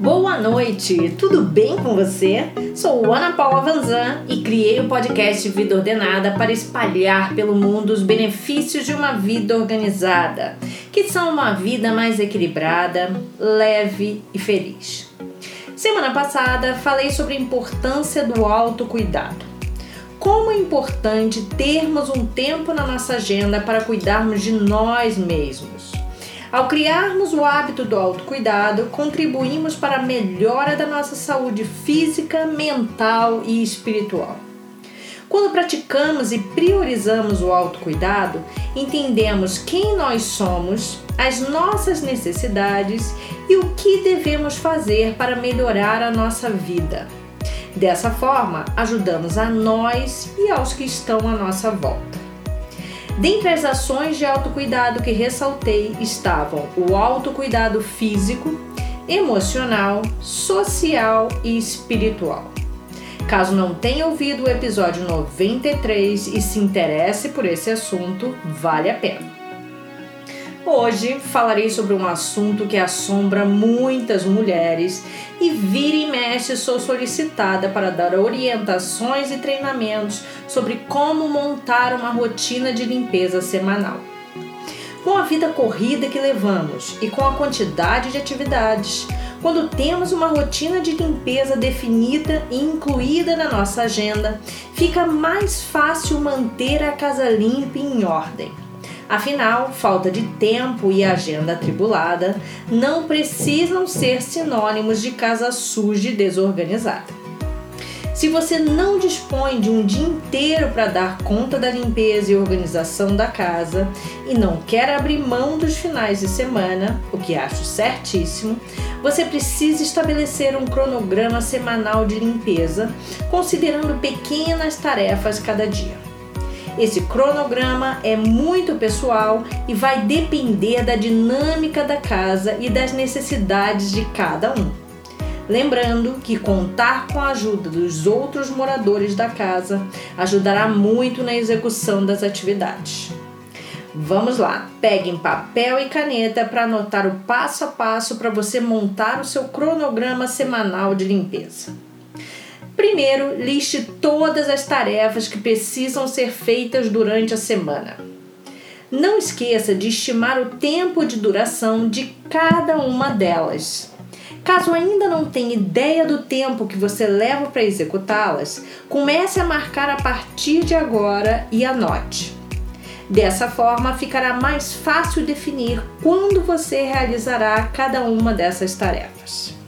Boa noite, tudo bem com você? Sou Ana Paula Vanzan e criei o podcast Vida Ordenada para espalhar pelo mundo os benefícios de uma vida organizada, que são uma vida mais equilibrada, leve e feliz. Semana passada falei sobre a importância do autocuidado. Como é importante termos um tempo na nossa agenda para cuidarmos de nós mesmos. Ao criarmos o hábito do autocuidado, contribuímos para a melhora da nossa saúde física, mental e espiritual. Quando praticamos e priorizamos o autocuidado, entendemos quem nós somos, as nossas necessidades e o que devemos fazer para melhorar a nossa vida. Dessa forma, ajudamos a nós e aos que estão à nossa volta. Dentre as ações de autocuidado que ressaltei estavam o autocuidado físico, emocional, social e espiritual. Caso não tenha ouvido o episódio 93 e se interesse por esse assunto, vale a pena. Hoje falarei sobre um assunto que assombra muitas mulheres e vira e mexe sou solicitada para dar orientações e treinamentos sobre como montar uma rotina de limpeza semanal. Com a vida corrida que levamos e com a quantidade de atividades, quando temos uma rotina de limpeza definida e incluída na nossa agenda, fica mais fácil manter a casa limpa e em ordem. Afinal, falta de tempo e agenda atribulada não precisam ser sinônimos de casa suja e desorganizada. Se você não dispõe de um dia inteiro para dar conta da limpeza e organização da casa e não quer abrir mão dos finais de semana, o que acho certíssimo, você precisa estabelecer um cronograma semanal de limpeza, considerando pequenas tarefas cada dia. Esse cronograma é muito pessoal e vai depender da dinâmica da casa e das necessidades de cada um. Lembrando que contar com a ajuda dos outros moradores da casa ajudará muito na execução das atividades. Vamos lá, peguem papel e caneta para anotar o passo a passo para você montar o seu cronograma semanal de limpeza. Primeiro, liste todas as tarefas que precisam ser feitas durante a semana. Não esqueça de estimar o tempo de duração de cada uma delas. Caso ainda não tenha ideia do tempo que você leva para executá-las, comece a marcar a partir de agora e anote. Dessa forma, ficará mais fácil definir quando você realizará cada uma dessas tarefas.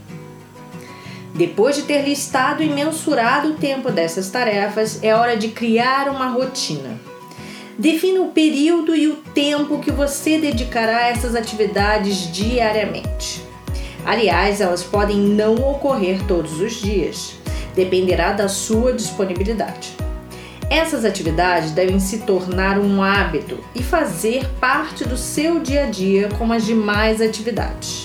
Depois de ter listado e mensurado o tempo dessas tarefas, é hora de criar uma rotina. Defina o período e o tempo que você dedicará a essas atividades diariamente. Aliás, elas podem não ocorrer todos os dias, dependerá da sua disponibilidade. Essas atividades devem se tornar um hábito e fazer parte do seu dia a dia como as demais atividades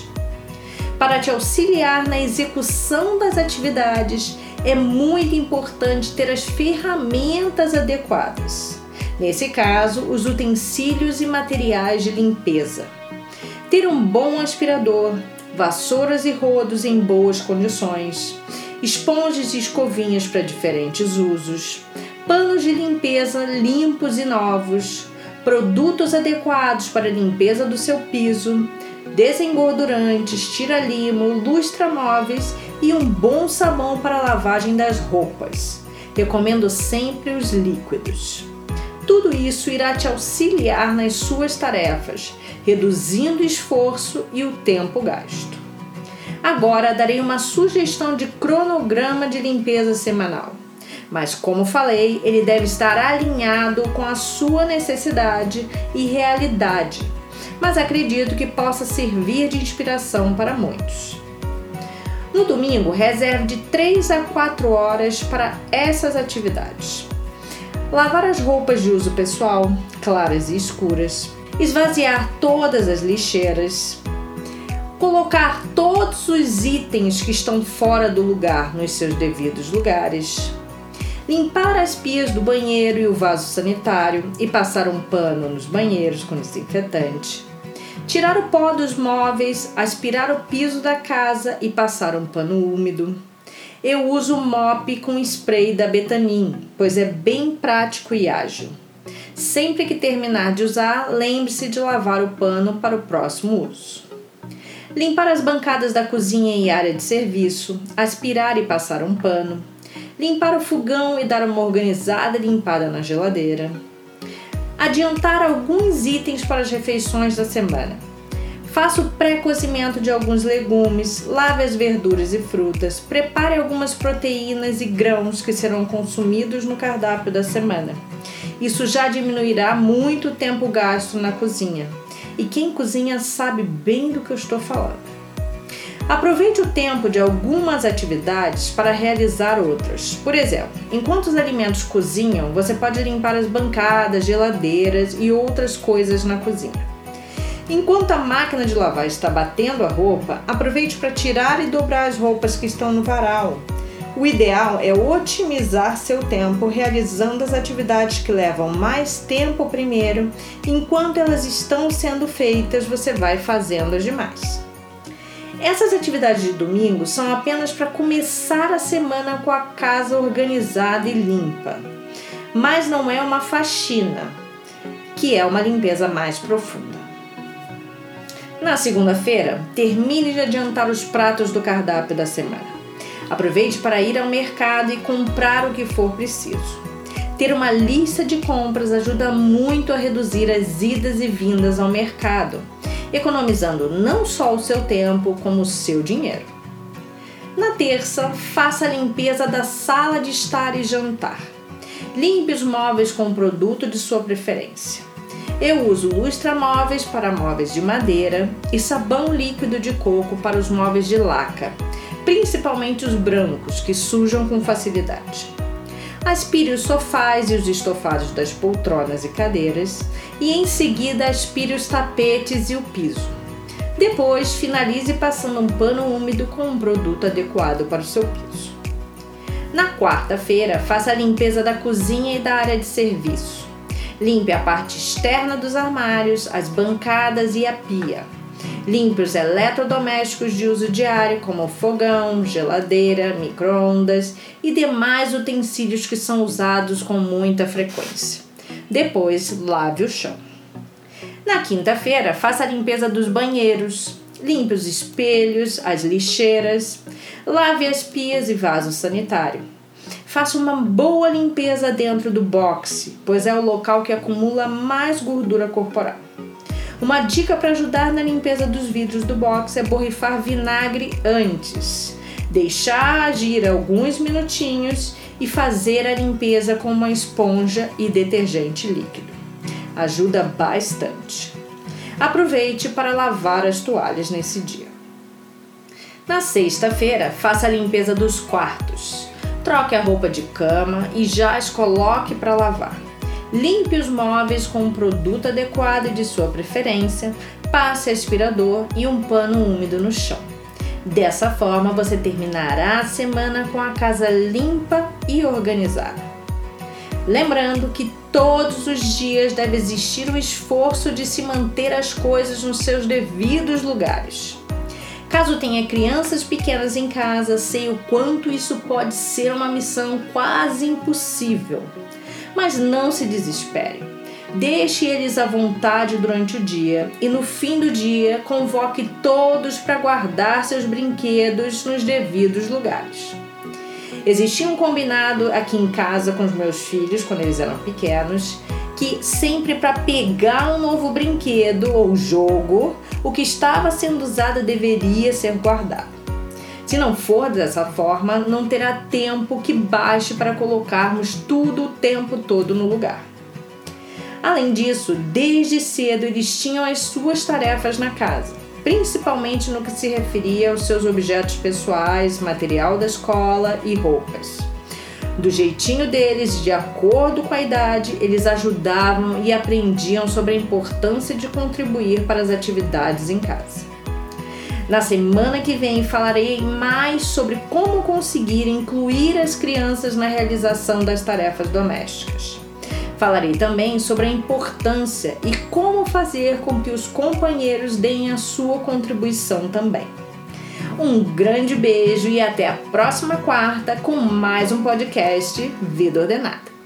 para te auxiliar na execução das atividades, é muito importante ter as ferramentas adequadas. Nesse caso, os utensílios e materiais de limpeza. Ter um bom aspirador, vassouras e rodos em boas condições, esponjas e escovinhas para diferentes usos, panos de limpeza limpos e novos, produtos adequados para a limpeza do seu piso, desengordurantes, tira-limo, lustra-móveis e um bom sabão para lavagem das roupas. Recomendo sempre os líquidos. Tudo isso irá te auxiliar nas suas tarefas, reduzindo o esforço e o tempo gasto. Agora darei uma sugestão de cronograma de limpeza semanal. Mas, como falei, ele deve estar alinhado com a sua necessidade e realidade mas acredito que possa servir de inspiração para muitos. No domingo, reserve de 3 a 4 horas para essas atividades. Lavar as roupas de uso pessoal, claras e escuras, esvaziar todas as lixeiras, colocar todos os itens que estão fora do lugar nos seus devidos lugares, limpar as pias do banheiro e o vaso sanitário e passar um pano nos banheiros com desinfetante, Tirar o pó dos móveis, aspirar o piso da casa e passar um pano úmido. Eu uso mop com spray da Betanin, pois é bem prático e ágil. Sempre que terminar de usar, lembre-se de lavar o pano para o próximo uso. Limpar as bancadas da cozinha e área de serviço, aspirar e passar um pano, limpar o fogão e dar uma organizada limpada na geladeira. Adiantar alguns itens para as refeições da semana. Faça o pré-cozimento de alguns legumes, lave as verduras e frutas, prepare algumas proteínas e grãos que serão consumidos no cardápio da semana. Isso já diminuirá muito o tempo gasto na cozinha. E quem cozinha sabe bem do que eu estou falando. Aproveite o tempo de algumas atividades para realizar outras. Por exemplo, enquanto os alimentos cozinham, você pode limpar as bancadas, geladeiras e outras coisas na cozinha. Enquanto a máquina de lavar está batendo a roupa, aproveite para tirar e dobrar as roupas que estão no varal. O ideal é otimizar seu tempo realizando as atividades que levam mais tempo primeiro, enquanto elas estão sendo feitas, você vai fazendo as demais. Essas atividades de domingo são apenas para começar a semana com a casa organizada e limpa, mas não é uma faxina, que é uma limpeza mais profunda. Na segunda-feira, termine de adiantar os pratos do cardápio da semana. Aproveite para ir ao mercado e comprar o que for preciso. Ter uma lista de compras ajuda muito a reduzir as idas e vindas ao mercado economizando não só o seu tempo, como o seu dinheiro. Na terça, faça a limpeza da sala de estar e jantar. Limpe os móveis com um produto de sua preferência. Eu uso lustramóveis para móveis de madeira e sabão líquido de coco para os móveis de laca, principalmente os brancos, que sujam com facilidade. Aspire os sofás e os estofados das poltronas e cadeiras e em seguida aspire os tapetes e o piso. Depois, finalize passando um pano úmido com um produto adequado para o seu piso. Na quarta-feira, faça a limpeza da cozinha e da área de serviço. Limpe a parte externa dos armários, as bancadas e a pia. Limpe os eletrodomésticos de uso diário, como fogão, geladeira, micro-ondas e demais utensílios que são usados com muita frequência. Depois, lave o chão. Na quinta-feira, faça a limpeza dos banheiros. Limpe os espelhos, as lixeiras, lave as pias e vaso sanitário. Faça uma boa limpeza dentro do boxe, pois é o local que acumula mais gordura corporal. Uma dica para ajudar na limpeza dos vidros do box é borrifar vinagre antes, deixar agir alguns minutinhos e fazer a limpeza com uma esponja e detergente líquido. Ajuda bastante. Aproveite para lavar as toalhas nesse dia. Na sexta-feira, faça a limpeza dos quartos. Troque a roupa de cama e já as coloque para lavar. Limpe os móveis com um produto adequado de sua preferência, passe aspirador e um pano úmido no chão. Dessa forma, você terminará a semana com a casa limpa e organizada. Lembrando que todos os dias deve existir o esforço de se manter as coisas nos seus devidos lugares. Caso tenha crianças pequenas em casa, sei o quanto isso pode ser uma missão quase impossível. Mas não se desespere. Deixe eles à vontade durante o dia e no fim do dia convoque todos para guardar seus brinquedos nos devidos lugares. Existia um combinado aqui em casa com os meus filhos quando eles eram pequenos que sempre para pegar um novo brinquedo ou jogo, o que estava sendo usado deveria ser guardado. Se não for dessa forma, não terá tempo que baste para colocarmos tudo o tempo todo no lugar. Além disso, desde cedo eles tinham as suas tarefas na casa, principalmente no que se referia aos seus objetos pessoais, material da escola e roupas. Do jeitinho deles, de acordo com a idade, eles ajudavam e aprendiam sobre a importância de contribuir para as atividades em casa. Na semana que vem falarei mais sobre como conseguir incluir as crianças na realização das tarefas domésticas. Falarei também sobre a importância e como fazer com que os companheiros deem a sua contribuição também. Um grande beijo e até a próxima quarta com mais um podcast Vida Ordenada.